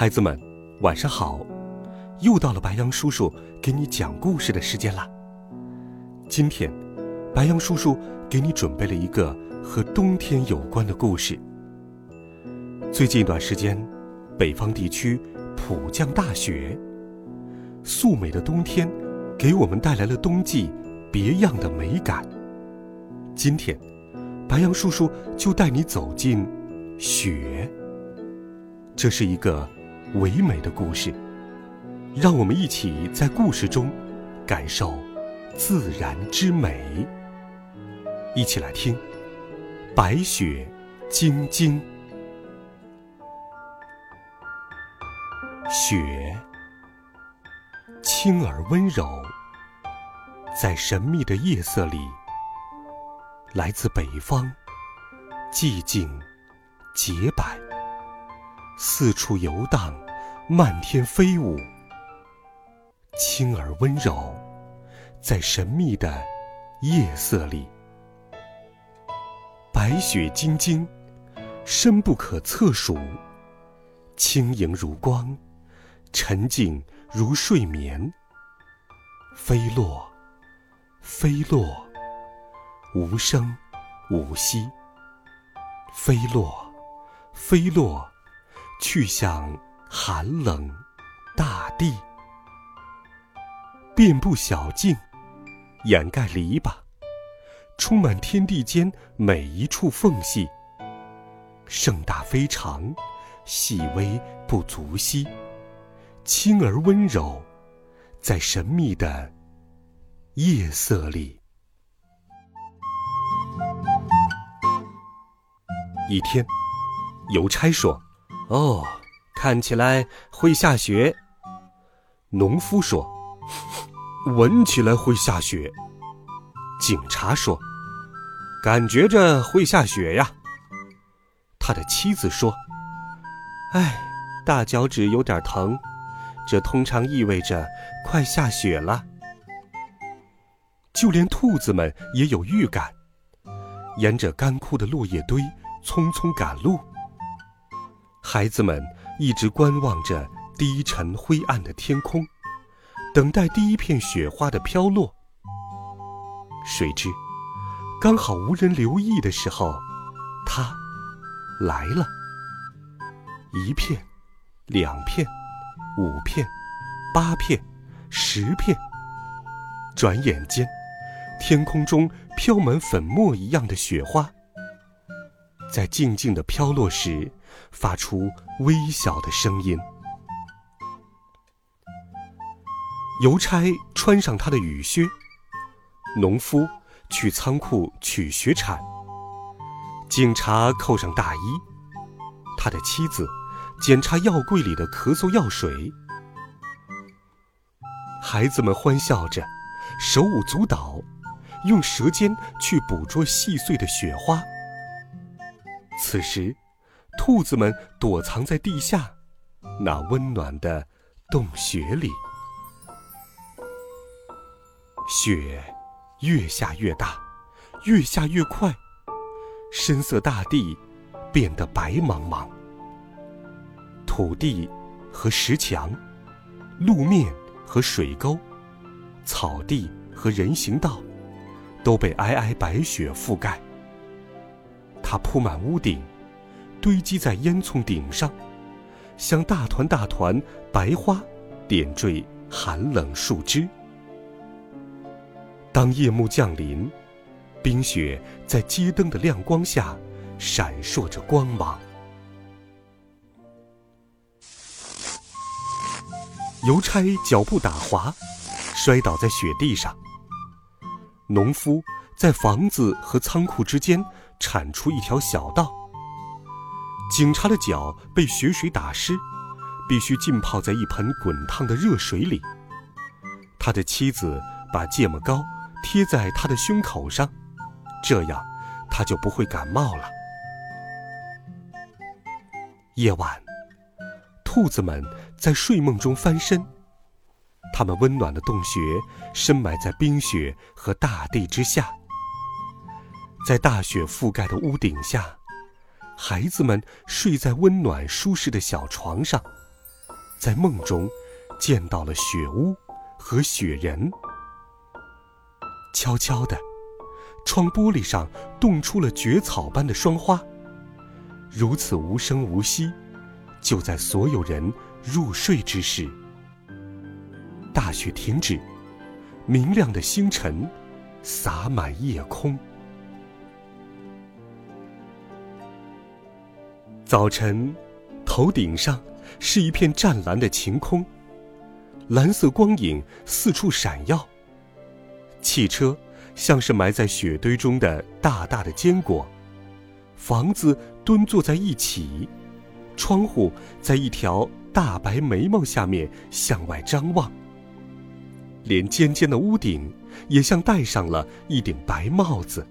孩子们，晚上好！又到了白羊叔叔给你讲故事的时间了。今天，白羊叔叔给你准备了一个和冬天有关的故事。最近一段时间，北方地区普降大雪，素美的冬天给我们带来了冬季别样的美感。今天，白羊叔叔就带你走进雪。这是一个。唯美的故事，让我们一起在故事中感受自然之美。一起来听《白雪晶晶》。雪，轻而温柔，在神秘的夜色里，来自北方，寂静，洁白。四处游荡，漫天飞舞，轻而温柔，在神秘的夜色里，白雪晶晶，深不可测数，轻盈如光，沉静如睡眠。飞落，飞落，无声无息。飞落，飞落。去向寒冷大地，遍布小径，掩盖篱笆，充满天地间每一处缝隙。盛大非常，细微不足惜，轻而温柔，在神秘的夜色里。一天，邮差说。哦，看起来会下雪。农夫说：“闻起来会下雪。”警察说：“感觉着会下雪呀。”他的妻子说：“哎，大脚趾有点疼，这通常意味着快下雪了。”就连兔子们也有预感，沿着干枯的落叶堆匆匆赶路。孩子们一直观望着低沉灰暗的天空，等待第一片雪花的飘落。谁知，刚好无人留意的时候，它来了。一片，两片，五片，八片，十片。转眼间，天空中飘满粉末一样的雪花，在静静的飘落时。发出微小的声音。邮差穿上他的雨靴，农夫去仓库取雪铲，警察扣上大衣，他的妻子检查药柜里的咳嗽药水，孩子们欢笑着，手舞足蹈，用舌尖去捕捉细碎的雪花。此时。兔子们躲藏在地下，那温暖的洞穴里。雪越下越大，越下越快，深色大地变得白茫茫。土地和石墙，路面和水沟，草地和人行道，都被皑皑白雪覆盖。它铺满屋顶。堆积在烟囱顶上，像大团大团白花，点缀寒冷树枝。当夜幕降临，冰雪在街灯的亮光下闪烁着光芒。邮差脚步打滑，摔倒在雪地上。农夫在房子和仓库之间铲出一条小道。警察的脚被血水打湿，必须浸泡在一盆滚烫的热水里。他的妻子把芥末膏贴在他的胸口上，这样他就不会感冒了。夜晚，兔子们在睡梦中翻身，它们温暖的洞穴深埋在冰雪和大地之下，在大雪覆盖的屋顶下。孩子们睡在温暖舒适的小床上，在梦中见到了雪屋和雪人。悄悄的，窗玻璃上冻出了蕨草般的霜花。如此无声无息，就在所有人入睡之时，大雪停止，明亮的星辰洒满夜空。早晨，头顶上是一片湛蓝的晴空，蓝色光影四处闪耀。汽车像是埋在雪堆中的大大的坚果，房子蹲坐在一起，窗户在一条大白眉毛下面向外张望，连尖尖的屋顶也像戴上了一顶白帽子。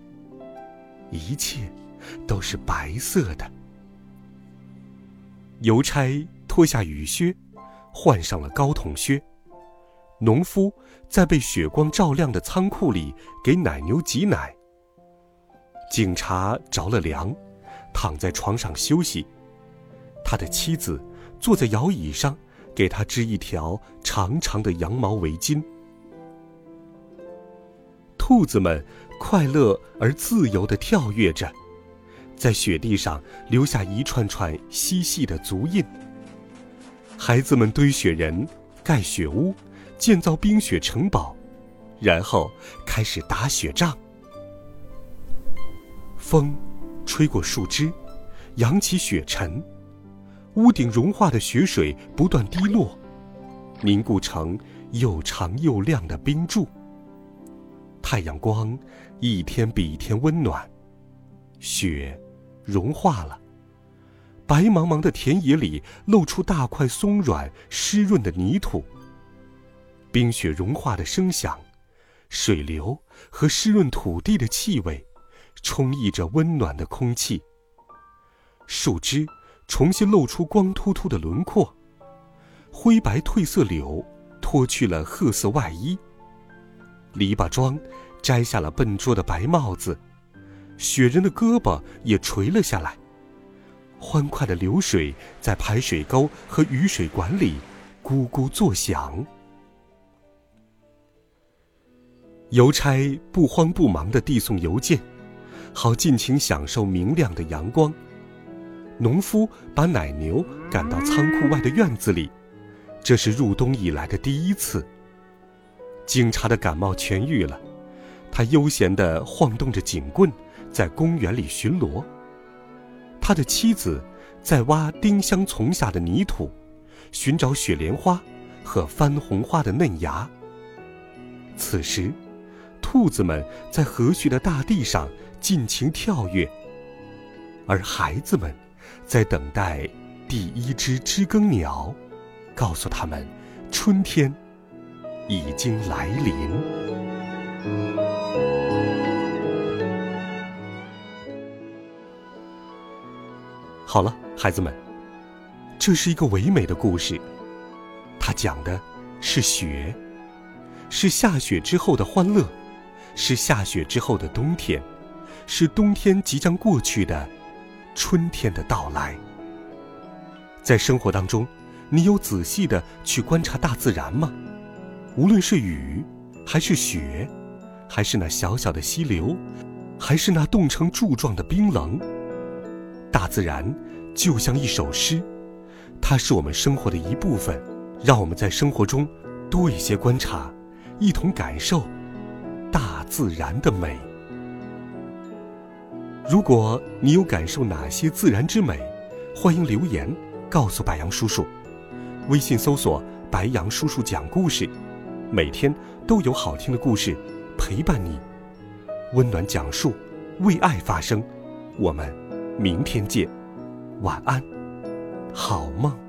一切都是白色的。邮差脱下雨靴，换上了高筒靴。农夫在被雪光照亮的仓库里给奶牛挤奶。警察着了凉，躺在床上休息。他的妻子坐在摇椅上，给他织一条长长的羊毛围巾。兔子们快乐而自由地跳跃着。在雪地上留下一串串细细的足印。孩子们堆雪人、盖雪屋、建造冰雪城堡，然后开始打雪仗。风吹过树枝，扬起雪尘，屋顶融化的雪水不断滴落，凝固成又长又亮的冰柱。太阳光一天比一天温暖，雪。融化了，白茫茫的田野里露出大块松软湿润的泥土。冰雪融化的声响，水流和湿润土地的气味，充溢着温暖的空气。树枝重新露出光秃秃的轮廓，灰白褪色柳脱去了褐色外衣，篱笆桩摘下了笨拙的白帽子。雪人的胳膊也垂了下来。欢快的流水在排水沟和雨水管里咕咕作响。邮差不慌不忙地递送邮件，好尽情享受明亮的阳光。农夫把奶牛赶到仓库外的院子里，这是入冬以来的第一次。警察的感冒痊愈了，他悠闲地晃动着警棍。在公园里巡逻。他的妻子在挖丁香丛下的泥土，寻找雪莲花和番红花的嫩芽。此时，兔子们在和煦的大地上尽情跳跃，而孩子们在等待第一只知更鸟，告诉他们，春天已经来临。好了，孩子们，这是一个唯美的故事。它讲的是雪，是下雪之后的欢乐，是下雪之后的冬天，是冬天即将过去的春天的到来。在生活当中，你有仔细的去观察大自然吗？无论是雨，还是雪，还是那小小的溪流，还是那冻成柱状的冰冷。大自然就像一首诗，它是我们生活的一部分。让我们在生活中多一些观察，一同感受大自然的美。如果你有感受哪些自然之美，欢迎留言告诉白杨叔叔。微信搜索“白杨叔叔讲故事”，每天都有好听的故事陪伴你，温暖讲述，为爱发声。我们。明天见。晚安，好梦。